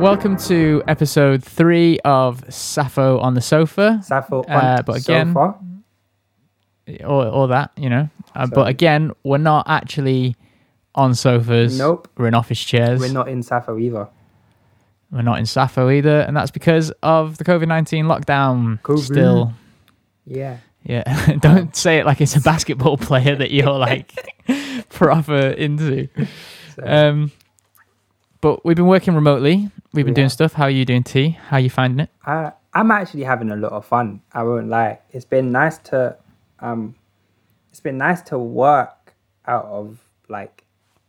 Welcome to episode three of Sappho on the sofa, Sappho on Uh, but again- sofa. or, or that, you know. Uh, but again, we're not actually on sofas. Nope. We're in office chairs. We're not in Sappho either. We're not in Sappho either, and that's because of the COVID nineteen lockdown. COVID. Still, Yeah. yeah. Don't say it like it's a basketball player that you're like proper into. So, Um, but we've been working remotely. We've been Yeah. doing stuff. How are you doing, T? How are you finding it? I, I'm actually having a lot of fun. I won't lie. It's been nice to, um, it's been nice to work out of like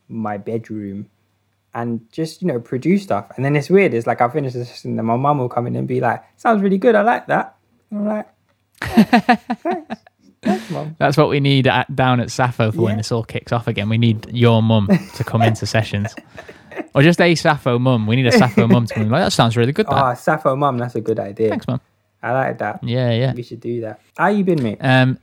my bedroom and just you know produce stuff. And then it's weird. It's like I finish the session, and my mum will come in and be like, "Sounds really good. I like that." And I'm like, "Thanks, thanks, mum." That's what we need at, down at Sappho for when this all kicks off again. We need your mum to come into sessions. Or just a Sappho mum. We need a Sappho mum to come. Like, that sounds really good, that. Oh, Sappho mum, that's a good idea. Thanks, mum. I like that. Yeah, yeah. We should do that. How you been, mate? Um,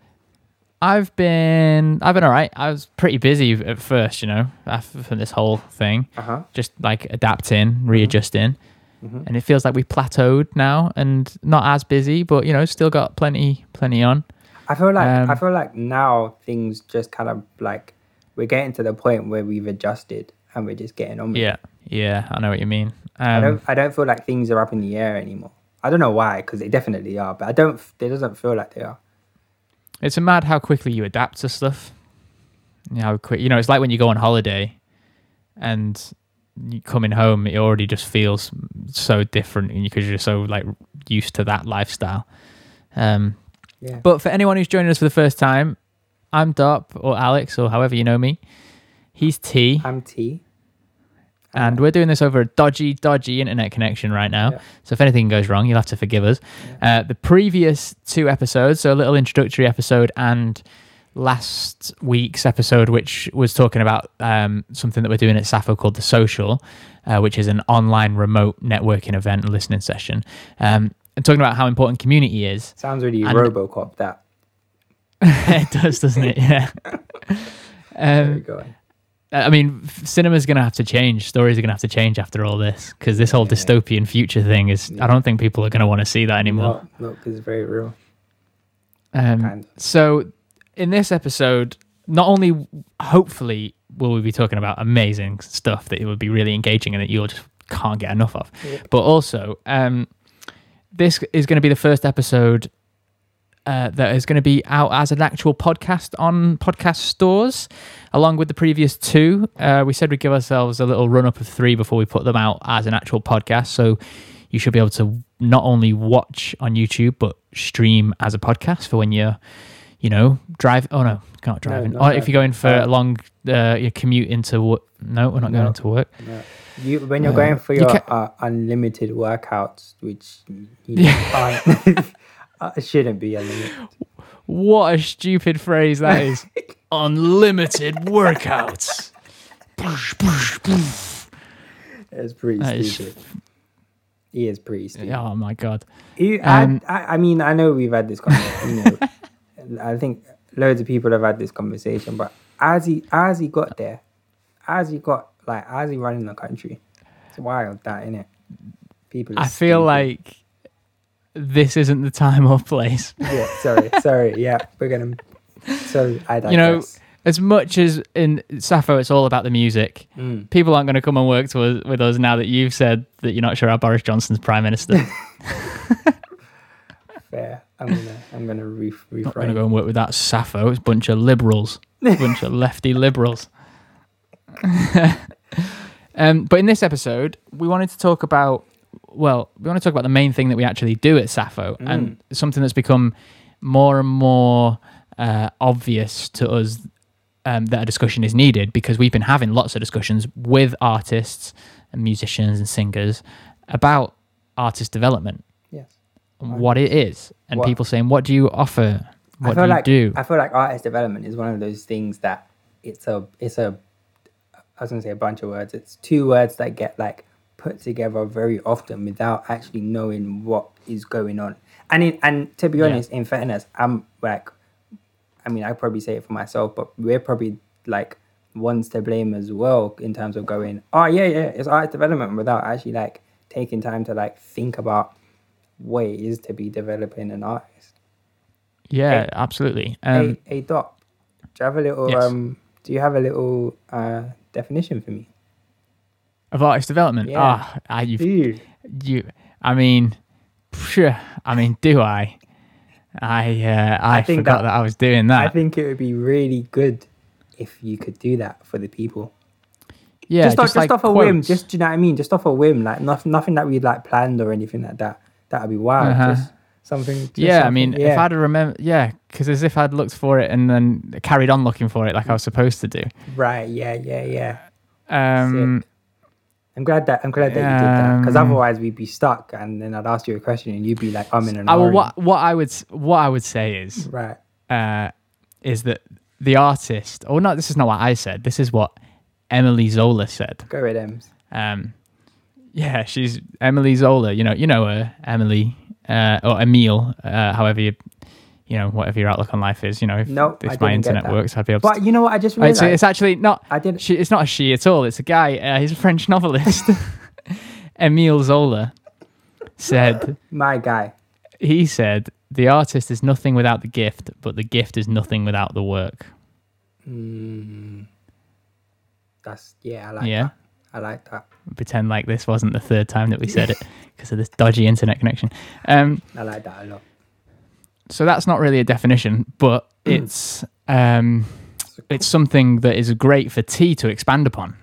I've been, I've been all right. I was pretty busy at first, you know, after from this whole thing, Uh huh. just like adapting, readjusting. Mhm. And it feels like we've plateaued now and not as busy, but, you know, still got plenty, plenty on. I feel like Um, I feel like now things just kind of like we're getting to the point where we've adjusted and we're just getting on with it. Yeah. Yeah. I know what you mean. I Um, don't I don't feel like things are up in the air anymore. I don't know why, because they definitely are, but I don't. It doesn't feel like they are. It's a mad how quickly you adapt to stuff. You know, how quick, you know, it's like when you go on holiday and you coming home, it already just feels so different because you're so like used to that lifestyle. Um, Yeah. but for anyone who's joining us for the first time, I'm Dop or Alex or however you know me. He's T, I'm T. and we're doing this over a dodgy, dodgy internet connection right now. Yeah. So if anything goes wrong, you'll have to forgive us. Uh, the previous two episodes, so a little introductory episode and last week's episode, which was talking about um, something that we're doing at Sappho called The Social, uh, which is an online remote networking event and listening session. Um, and talking about how important community is. Sounds really And- RoboCop. That. it does, doesn't it? Yeah. There we Um, go. I mean, cinema's going to have to change. Stories are going to have to change after all this because this whole Yeah. dystopian future thing is. I don't think people are going to want to see that anymore. No, no, because it's very real. Um, Kind of. So, in this episode, not only hopefully will we be talking about amazing stuff that it would be really engaging and that you just can't get enough of, Yeah. but also um, this is going to be the first episode uh, that is going to be out as an actual podcast on podcast stores, along with the previous two. Uh, we said we'd give ourselves a little run up of three before we put them out as an actual podcast. So you should be able to not only watch on YouTube but stream as a podcast for when you're, you know, drive. Oh no, can't driving. not or if you're going for a long uh, your commute into work. No, we're not going No. into work. No. You when you're Uh, going for your ca- uh, unlimited workouts, which you Yeah. it shouldn't be unlimited. What a stupid phrase that is. Unlimited workouts. It's pretty That is- stupid. He is pretty stupid. Oh my god. You, Um, I, I, I mean, I know we've had this conversation. You know, I think loads of people have had this conversation, but as he as he got there, as he got like as he running the country, it's wild that isn't it? People. I feel stupid. like this isn't the time or place. yeah. Sorry, sorry. Yeah, we're gonna. So I digress. You know, As much as in Sappho, it's all about the music. Mm. People aren't going to come and work us, with us now that you've said that you're not sure how Boris Johnson's prime minister. fair. I'm gonna I'm gonna re- not going to go and work with that Sappho. It's a bunch of liberals, a bunch of lefty liberals. um, but in this episode, we wanted to talk about, well, we want to talk about the main thing that we actually do at Sappho and something that's become more and more uh, obvious to us um, that a discussion is needed because we've been having lots of discussions with artists and musicians and singers about artist development Yes. and what it is, and What- people saying, "What do you offer? I What feel do you like do?" I feel like artist development is one of those things that it's a it's a I was gonna say a bunch of words. It's two words that get like put together very often without actually knowing what is going on. And in, and to be Yeah. honest, in fairness, I'm like, I mean, I probably say it for myself, but we're probably like ones to blame as well in terms of going, oh yeah, yeah, it's art development without actually like taking time to like think about what it is to be developing an artist. Yeah, Hey. absolutely. Um, hey, hey, Doc, do you have a little Yes. um? Do you have a little uh definition for me? Of artist development. Yeah. Ah, ah, you've you? you. I mean, phew, I mean, do I? I uh, I, I think forgot that- that, I was doing that. I think it would be really good if you could do that for the people. yeah, just, off, just like off a whim, just do you know what I mean? Just off a whim, like nothing, nothing that we like planned or anything like that. That would be wild. Uh-huh. Just something. just yeah, I mean, yeah. if I'd remember, yeah, because as if I'd looked for it and then carried on looking for it like I was supposed to do. right, yeah, yeah, yeah. Um, I'm glad that I'm glad that you did that because Um, otherwise we'd be stuck, and then I'd ask you a question and you'd be like, "I'm in an." I, well, what what I would what I would say is Right. uh, is that the artist, or not, this is not what I said. This is what Emily Zola said. Go with Ems. Um, yeah, she's Emily Zola. You know, you know her, Emily uh, or Emile, uh, however you, you know, whatever your outlook on life is. You know, if, No, if my internet works, I'd be able. But to... you know what? I just Oh, it's, realized it's actually not. I did. She, it's not a she at all. It's a guy. Uh, he's a French novelist. Emile Zola said. My guy. He said the artist is nothing without the gift, but the gift is nothing without the work. Mm, that's yeah. I like Yeah. that. I like that. Pretend like this wasn't the third time that we said it because of this dodgy internet connection. Um, I like that a lot. So that's not really a definition, but it's um, it's something that is great for T to expand upon.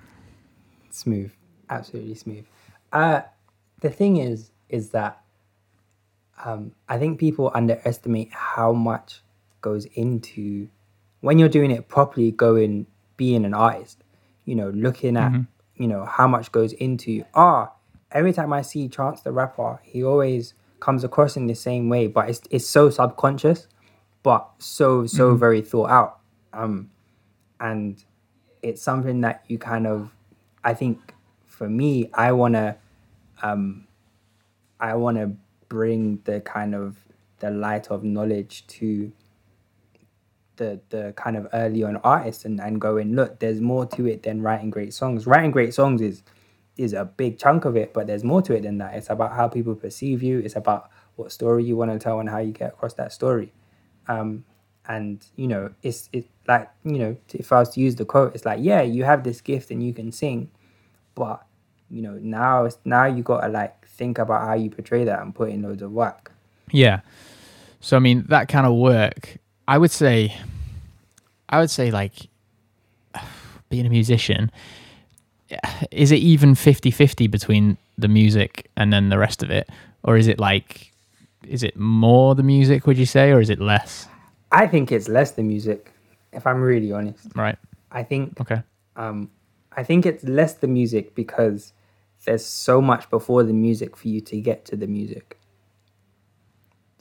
smooth. Absolutely smooth. Uh the thing is is that um i think people underestimate how much goes into when you're doing it properly going being an artist you know looking at you know how much goes into ah every time i see chance the rapper he always comes across in the same way but it's it's so subconscious but so so very thought out. Um and it's something that you kind of i think for me i want to um i want to bring the kind of the light of knowledge to the the kind of early on artists and, and going look. There's more to it than writing great songs. Writing great songs is is a big chunk of it but there's more to it than that. It's about how people perceive you. It's about what story you want to tell and how you get across that story. Um and you know it's it like you know if i was to use the quote it's like yeah you have this gift and you can sing but you know now now you gotta like think about how you portray that and put in loads of work. Yeah. So I mean that kind of work, I would say I would say like being a musician is it even 50-50 between the music and then the rest of it or is it like is it more the music would you say or is it less? i think it's less the music if i'm really honest Right. i think Okay. um i think it's less the music because there's so much before the music for you to get to the music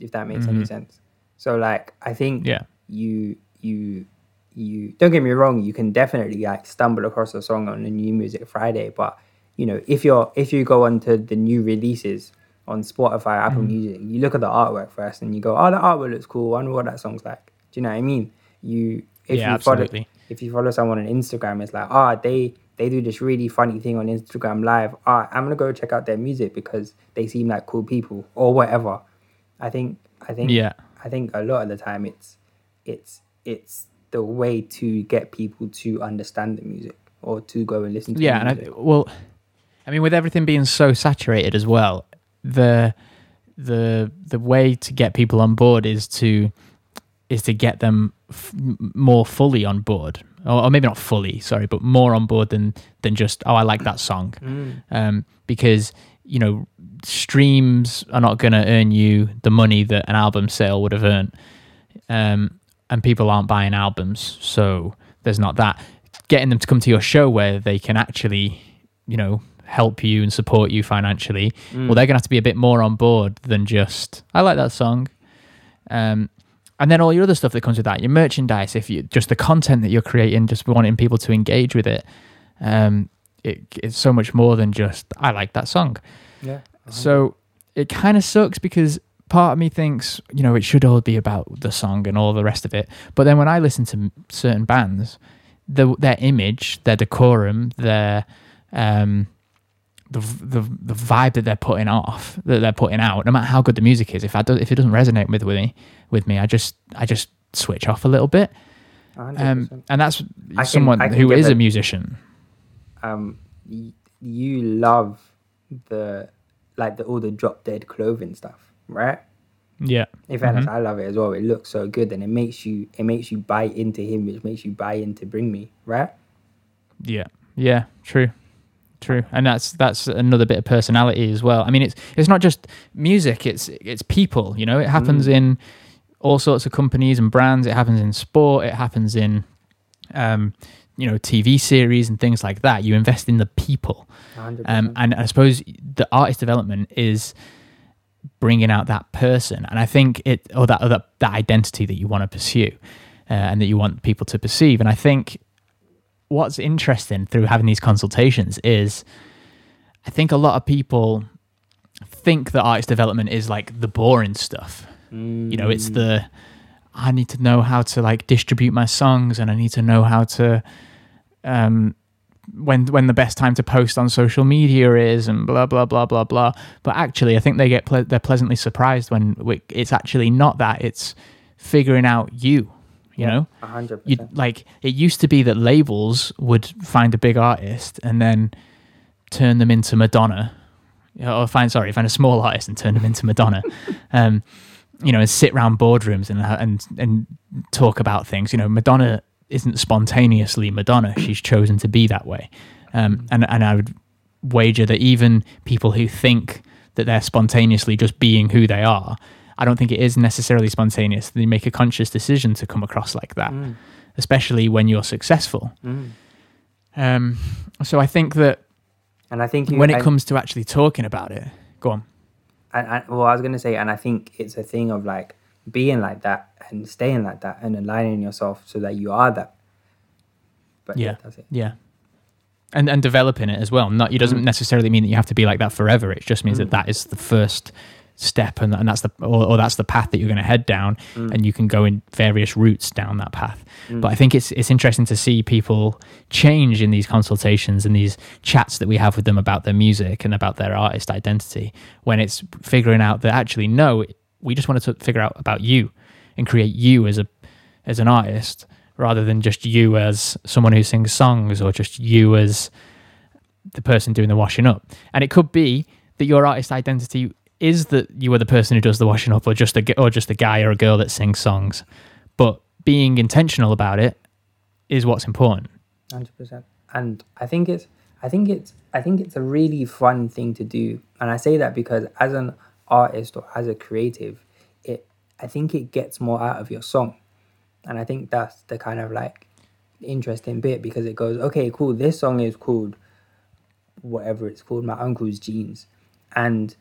if that makes any sense so like i think Yeah. you you you don't get me wrong you can definitely like stumble across a song on a new music friday but you know if you're if you go onto the new releases on spotify apple music you look at the artwork first and you go oh the artwork looks cool i wonder what that song's like. Do you know what i mean? You if Yeah, you follow if you follow someone on instagram it's like ah they they do this really funny thing on instagram live. Ah i'm gonna go check out their music because they seem like cool people or whatever. I think i think Yeah. I think a lot of the time it's it's it's the way to get people to understand the music or to go and listen to Yeah, the and I, well, I mean, with everything being so saturated as well, the the the way to get people on board is to is to get them f- more fully on board, or, or maybe not fully, sorry, but more on board than than just oh, I like that song, Mm. um, because you know streams are not going to earn you the money that an album sale would have earned, um, and people aren't buying albums, so there's not that. Getting them to come to your show where they can actually, you know, help you and support you financially, well, they're going to have to be a bit more on board than just I like that song. Um, and then all your other stuff that comes with that, your merchandise, if you just the content that you're creating, just wanting people to engage with it, um, it, it's so much more than just I like that song. Yeah. So it kind of sucks because part of me thinks, you know, it should all be about the song and all the rest of it. But then when I listen to certain bands, the, their image, their decorum, their um, the the the vibe that they're putting off that they're putting out no matter how good the music is if I do, if it doesn't resonate with with me with me I just I just switch off a little bit. Um, and that's can- someone who a- a musician. Um, y- you love the like the all the drop dead clothing stuff, right? yeah In fairness, Mm-hmm. I love it as well. It looks so good, and it makes you it makes you buy into him, which makes you buy into Bring Me, right? Yeah, yeah, true, true, and that's that's another bit of personality as well. I mean, it's it's not just music; it's it's people. You know, it happens in all sorts of companies and brands. It happens in sport. It happens in, um, you know, TV series and things like that. You invest in the people, 100%. um, and I suppose the artist development is bringing out that person, and I think it or that or that, that identity that you want to pursue, uh, and that you want people to perceive. And I think what's interesting through having these consultations is I think a lot of people think that artist development is like the boring stuff. You know, it's the I need to know how to like distribute my songs and I need to know how to um when when the best time to post on social media is and blah blah blah blah blah. But actually, I think they get ple- they're pleasantly surprised when we, it's actually not that. It's figuring out you. You know, A hundred you like it used to be that labels would find a big artist and then turn them into Madonna, or find sorry, find a small artist and turn them into Madonna, um, you know, and sit around boardrooms and and and talk about things. You know, Madonna isn't spontaneously Madonna; she's chosen to be that way, um, and and I would wager that even people who think that they're spontaneously just being who they are. I don't think it is necessarily spontaneous. They make a conscious decision to come across like that, Mm. especially when you're successful. Mm. Um, so I think that And I think you, when it and- comes to actually talking about it, go on. and, and well, I was gonna say, and I think it's a thing of like being like that and staying like that and aligning yourself so that you are that. But yeah, Yeah. that's it. Yeah. And and developing it as well. Not it doesn't Mm. necessarily mean that you have to be like that forever. It just means Mm. that that is the first step and, and that's the or, or that's the path that you're going to head down Mm. and you can go in various routes down that path. Mm. But I think it's it's interesting to see people change in these consultations and these chats that we have with them about their music and about their artist identity when it's figuring out that actually no, we just wanted to figure out about you and create you as a as an artist rather than just you as someone who sings songs or just you as the person doing the washing up. And it could be that your artist identity is that you are the person who does the washing up or just a or just a guy or a girl that sings songs. But being intentional about it is what's important. Hundred percent. And I think it's I think it's I think it's a really fun thing to do. And I say that because as an artist or as a creative, it I think it gets more out of your song. And I think that's the kind of like interesting bit because it goes, okay, cool, this song is called whatever it's called, my uncle's jeans. And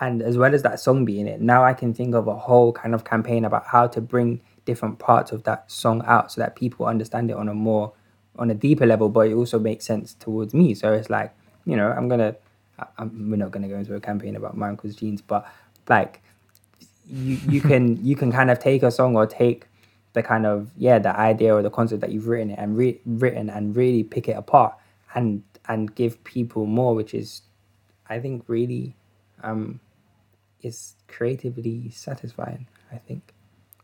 and as well as that song being it, now I can think of a whole kind of campaign about how to bring different parts of that song out so that people understand it on a more on a deeper level, but it also makes sense towards me. So it's like, you know, I'm gonna, I- I'm, we're not gonna go into a campaign about my uncle's jeans, but like, you you can you can kind of take a song or take the kind of yeah the idea or the concept that you've written it and re- written and really pick it apart and and give people more, which is, I think, really, um, is creatively satisfying. I think.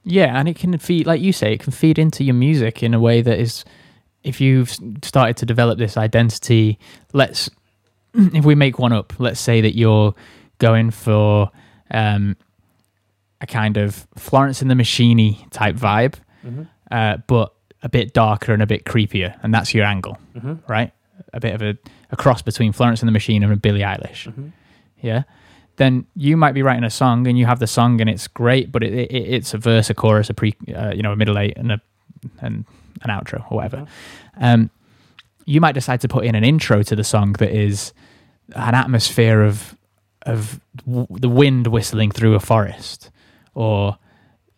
Yeah, and it can feed, like you say, it can feed into your music in a way that is, if you've started to develop this identity, let's, if we make one up, let's say that you're going for um, a kind of Florence and the Machine type vibe, Mm-hmm. uh, but a bit darker and a bit creepier, and that's your angle, Mm-hmm. right? A bit of a, a cross between Florence and the Machine and Billie Eilish Mm-hmm. yeah then you might be writing a song and you have the song and it's great but it, it it's a verse a chorus a pre uh, you know a middle eight and a and an outro or whatever um you might decide to put in an intro to the song that is an atmosphere of of w- the wind whistling through a forest or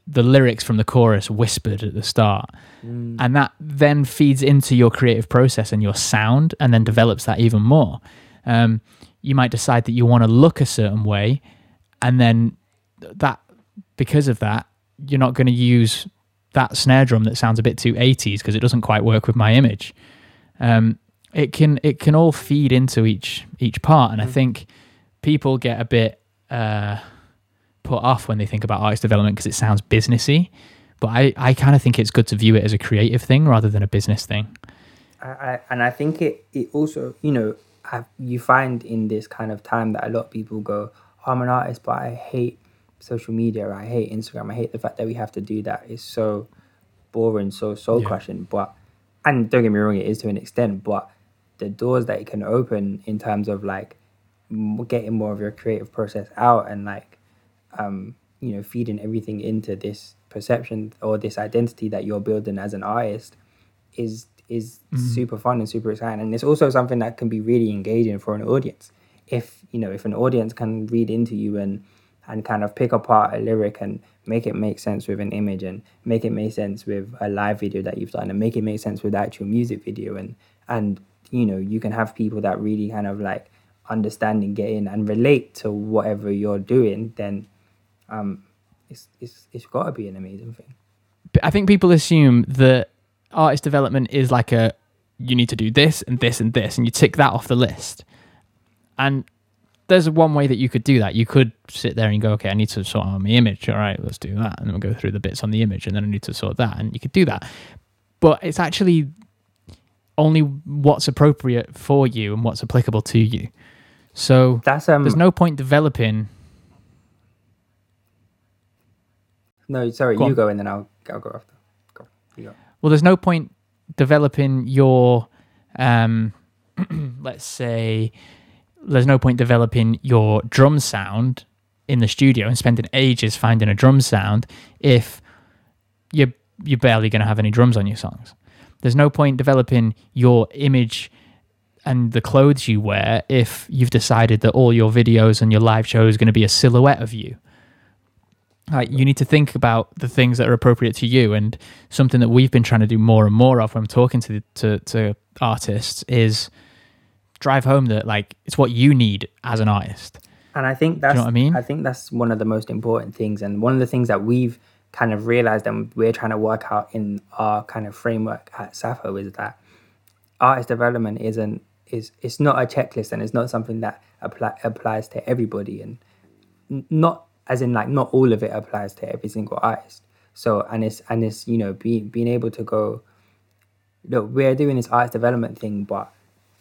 the lyrics from the chorus whispered at the start. Mm. and that then feeds into your creative process and your sound and then develops that even more. Um, you might decide that you want to look a certain way and then that because of that you're not going to use that snare drum that sounds a bit too 80s because it doesn't quite work with my image um, it can it can all feed into each each part, and I Mhm. think people get a bit uh, put off when they think about artist development because it sounds businessy. But I, I kind of think it's good to view it as a creative thing rather than a business thing. I, I, and I think it, it also, you know, I, you find in this kind of time that a lot of people go, oh, I'm an artist, but I hate social media, I hate Instagram, I hate the fact that we have to do that. It's so boring, so soul Yeah. crushing. But, and don't get me wrong, it is to an extent, but the doors that it can open in terms of like getting more of your creative process out and like, um, you know, feeding everything into this perception or this identity that you're building as an artist is is super fun and super exciting. And it's also something that can be really engaging for an audience. If you know if an audience can read into you and and kind of pick apart a lyric and make it make sense with an image and make it make sense with a live video that you've done and make it make sense with the actual music video and and you know you can have people that really kind of like understand and get in and relate to whatever you're doing then um it's it's it's got to be an amazing thing I think people assume that artist development is like a you need to do this and this and this, and you tick that off the list. And there's one way that you could do that. You could sit there and go, okay, I need to sort out my image. All right, let's do that. And then we'll go through the bits on the image, and then I need to sort that. And you could do that. But it's actually only what's appropriate for you and what's applicable to you. So that's um there's no point developing. no sorry Go you go and then i'll i'll go after go you go well there's no point developing your um let's say there's no point developing your drum sound in the studio and spending ages finding a drum sound if you're you're barely going to have any drums on your songs. There's no point developing your image and the clothes you wear if you've decided that all your videos and your live show is going to be a silhouette of you. Like you need to think about the things that are appropriate to you and something that we've been trying to do more and more of when I'm talking to to, to artists is drive home that like it's what you need as an artist And I think that's know what I mean? I think that's one of the most important things and one of the things that we've kind of realized and we're trying to work out in our kind of framework at Sappho is that artist development isn't is it's not a checklist and it's not something that apply, applies to everybody and not as in like not all of it applies to every single artist. So and it's and it's you know being being able to go look we're doing this artist development thing but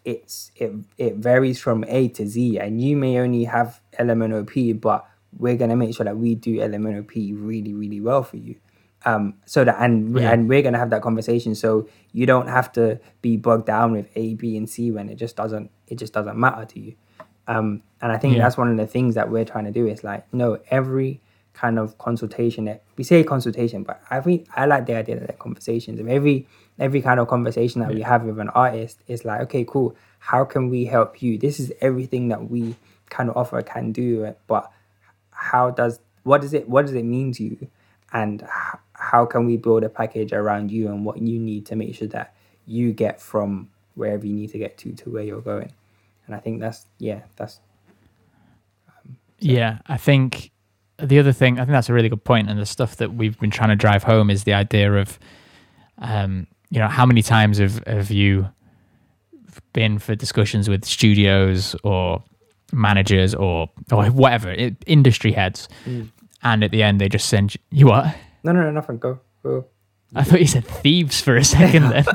it's it it varies from A to Z, and you may only have LMNOP, but we're gonna make sure that we do LMNOP really, really well for you. Um, so that and Yeah. and we're gonna have that conversation, so you don't have to be bogged down with A, B, and C when it just doesn't it just doesn't matter to you. Um, and I think Yeah. that's one of the things that we're trying to do is like no every kind of consultation that we say consultation, but I think I like the idea that they're conversations. Of every every kind of conversation that we have with an artist is like, okay, cool. How can we help you? This is everything that we kind of offer can do, but how does what does it what does it mean to you, and h- how can we build a package around you and what you need to make sure that you get from wherever you need to get to to where you're going. And I think that's yeah, that's Yeah, I think the other thing, I think that's a really good point, and the stuff that we've been trying to drive home is the idea of, um, you know, how many times have have you been for discussions with studios or managers or or whatever it, industry heads, Mm. and at the end they just send you, you what? no no no nothing. Go go. I thought you said thieves for a second then.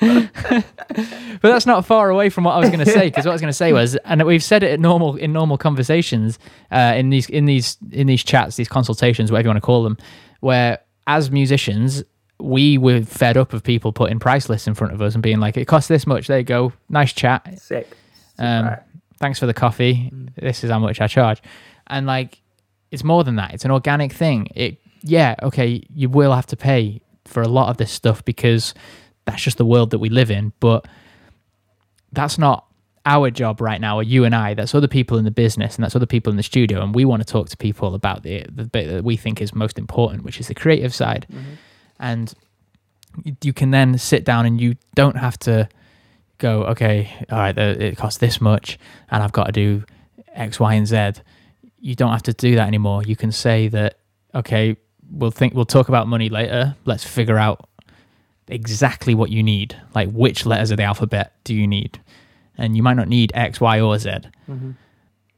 but that's not far away from what I was going to say because what I was going to say was, and we've said it in normal in normal conversations, uh, in these in these in these chats, these consultations, whatever you want to call them, where as musicians we were fed up of people putting price lists in front of us and being like, it costs this much. There you go, nice chat. Sick. Um, Right. Thanks for the coffee. This is how much I charge. And like, it's more than that. It's an organic thing. It, yeah, okay, you will have to pay for a lot of this stuff because that's just the world that we live in. But that's not our job right now, or you and I. That's other people in the business, and that's other people in the studio. And we want to talk to people about the the bit that we think is most important, which is the creative side. And you- can then sit down, and you don't have to go, okay, all right, it costs this much, and I've got to do X, Y, and Z. You don't have to do that anymore. You can say that, okay, we'll think, we'll talk about money later. Let's figure out exactly what you need. Like which letters of the alphabet do you need? And you might not need X, Y, or Z.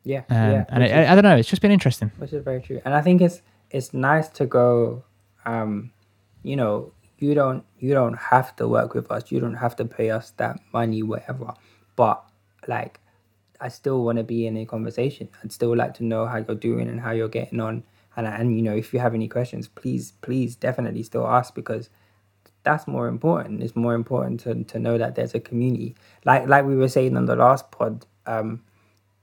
Yeah, Um, yeah. and I, I don't know. It's just been interesting. which is very true and i think it's it's nice to go um you know you don't you don't have to work with us you don't have to pay us that money whatever but like i still want to be in a conversation i'd still like to know how you're doing and how you're getting on and and you know if you have any questions please please definitely still ask because that's more important. It's more important to, to know that there's a community. Like like we were saying on the last pod, um,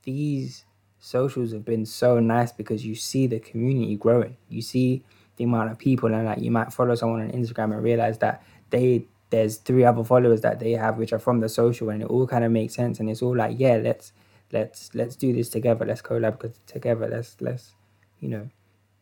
these socials have been so nice because you see the community growing. You see the amount of people and like you might follow someone on Instagram and realize that they there's three other followers that they have which are from the social and it all kind of makes sense and it's all like, yeah, let's let's let's do this together. Let's collab together. Let's let's you know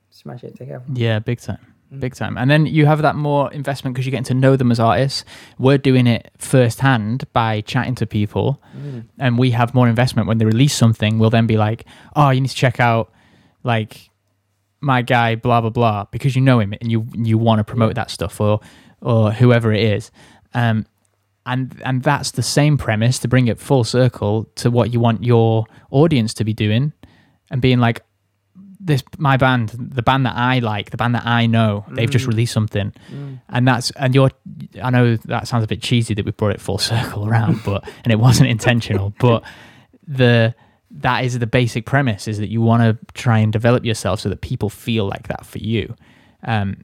smash it together. Yeah, big time. Mm. Big time. And then you have that more investment because you're getting to know them as artists. We're doing it firsthand by chatting to people. Mm. And we have more investment when they release something. We'll then be like, oh, you need to check out like my guy, blah, blah, blah, because you know him and you you want to promote that stuff or or whoever it is. Um, and and that's the same premise to bring it full circle to what you want your audience to be doing and being like, this my band, the band that I like, the band that I know, they've just released something, and that's and you're. I know that sounds a bit cheesy that we brought it full circle around, but and it wasn't intentional, but the that is the basic premise is that you want to try and develop yourself so that people feel like that for you, um,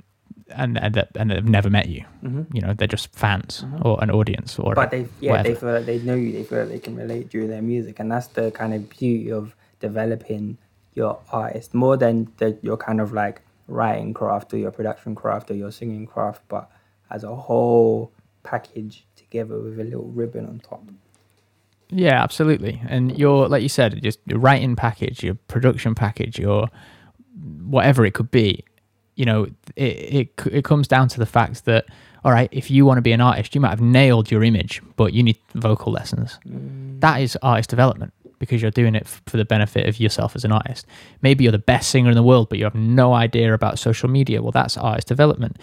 and and that and they've never met you, you know, they're just fans or an audience or but they yeah whatever. they feel like they know you they feel like they can relate through their music and that's the kind of beauty of developing your artist more than the, your kind of like writing craft or your production craft or your singing craft but as a whole package together with a little ribbon on top Yeah, absolutely. And your, like you said, just your writing package, your production package, your whatever it could be. You know, it it it comes down to the fact that all right, if you want to be an artist, you might have nailed your image, but you need vocal lessons. Mm. That is artist development because you're doing it f- for the benefit of yourself as an artist. Maybe you're the best singer in the world, but you have no idea about social media. Well, that's artist development.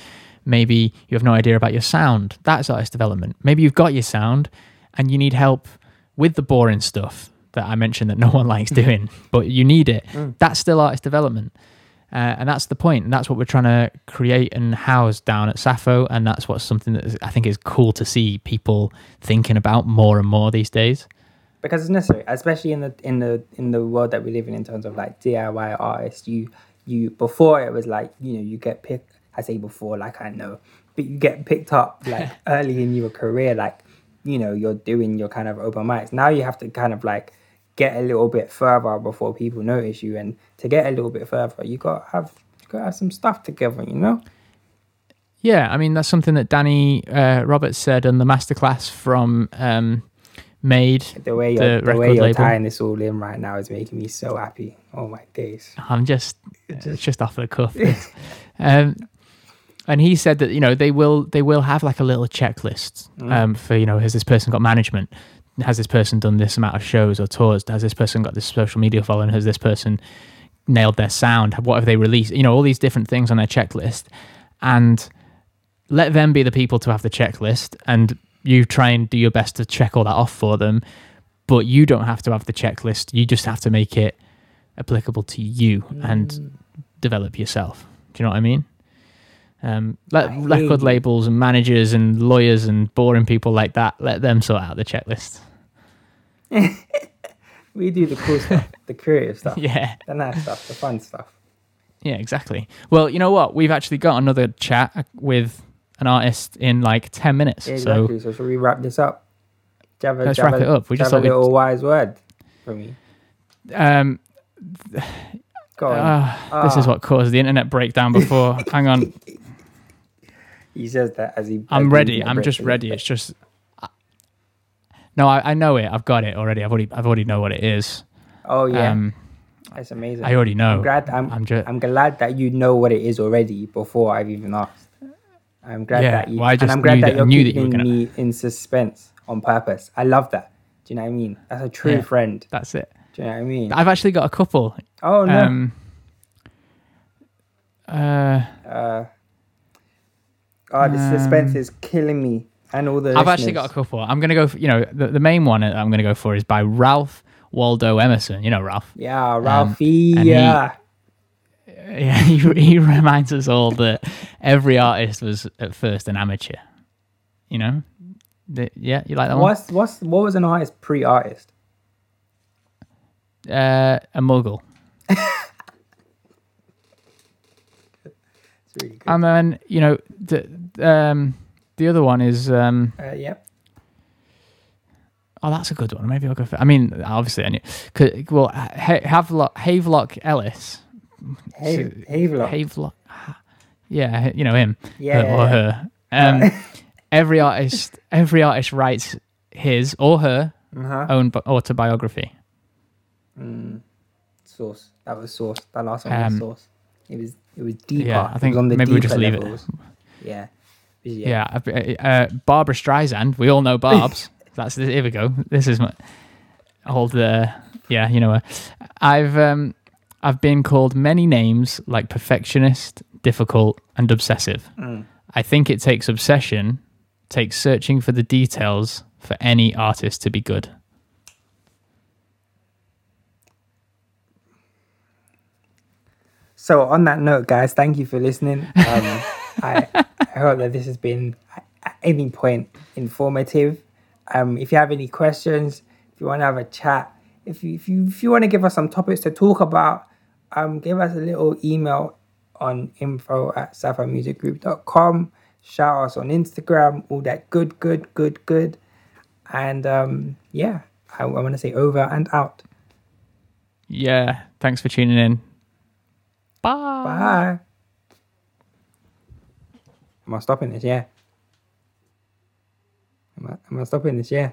Maybe you have no idea about your sound. That's artist development. Maybe you've got your sound and you need help with the boring stuff that I mentioned that no one likes doing, but you need it. That's still artist development. Uh, and that's the point. point, and that's what we're trying to create and house down at Sappho, and that's what's something that is- I think is cool to see people thinking about more and more these days. because it's necessary especially in the in the in the world that we live in in terms of like diy artists you you before it was like you know you get picked i say before like i know but you get picked up like early in your career like you know you're doing your kind of open mics now you have to kind of like get a little bit further before people notice you and to get a little bit further you got to have you got to have some stuff together you know Yeah, I mean that's something that Danny uh, Roberts said on the masterclass from um, Made. the way The you're, the, way you're label. tying this all in right now is making me so happy oh my days I'm just, it's just off the cuff. um, and he said that you know they will they will have like a little checklist um, for you know has this person got management? Has this person done this amount of shows or tours? Has this person got this social media following? Has this person nailed their sound? What have they released? You know all these different things on their checklist. And let them be the people to have the checklist and you try and do your best to check all that off for them. But you don't have to have the checklist. You just have to make it applicable to you and develop yourself. Do you know what i mean um, let I record you. labels and managers and lawyers and boring people like that let them sort out the checklist we do the cool stuff the creative stuff yeah the nice stuff the fun stuff yeah exactly well you know what we've actually got another chat with an artist in like 10 minutes Yeah, so exactly. So, should we wrap this up? Do you have a, Let's do you have wrap a- it up. We just have a thought we'd- little wise word for me. um, Go on. uh, this is what caused the internet breakdown before hang on he says that as he. I'm ready. I'm just ready. It's just no, I, I know it. I've got it already. I've already I've already know what it is. Oh yeah, Um, that's amazing. I already know. I'm glad. I'm. I'm I'm, glad that you know what it is already before I've even asked. I'm glad Yeah, that you. well, I and just I'm glad that, that- I you're knew that you keeping me in suspense on purpose. I love that. Do you know what I mean? That's a true Yeah. friend. That's it. Do you know what I mean? I've actually got a couple. oh no. Um, uh, uh, Oh, the suspense is killing me. And all the I've actually got a couple. I'm gonna go. For, you know, the, the main one I'm gonna go for is by Ralph Waldo Emerson. You know Ralph. Yeah, Ralphie. Um, and he- yeah. Yeah, he, he reminds us all that every artist was at first an amateur. You know. The- yeah, you like that one? What's what's what was an artist pre-artist? Uh, a muggle. It's really good. And then you know the um the other one is um Uh, yep. oh that's a good one. Maybe I'll go for. I mean, obviously, I knew. 'cause- Well, Havelock Havelock Ellis. Have- Havelock. Havelock. Yeah, you know him. Yeah, her- or her. Um, every artist, every artist writes his or her Uh-huh. own bi- autobiography. Source. That was source. That last one Um, was sauce. It was it was deeper. Yeah, I It think was on the maybe we just leave it. levels. Yeah. Yeah. Yeah, uh, uh, Barbara Streisand. We all know Barb's. That's here we go. This is my old. Uh, yeah, you know. I've um, I've been called many names like perfectionist, difficult, and obsessive. Mm. I think it takes obsession, takes searching for the details for any artist to be good. So on that note, guys, thank you for listening. Um, I, I hope that this has been at any point informative. Um, if you have any questions, if you want to have a chat, if you if you if you want to give us some topics to talk about, um, give us a little email on info at sapphiremusicgroup.com. Shout us on Instagram, all that good, good, good, good. And um, yeah, I, I want to say over and out. Yeah, thanks for tuning in. Bye. Bye. Am I stopping this? Yeah. Am I, am I stopping this? Yeah.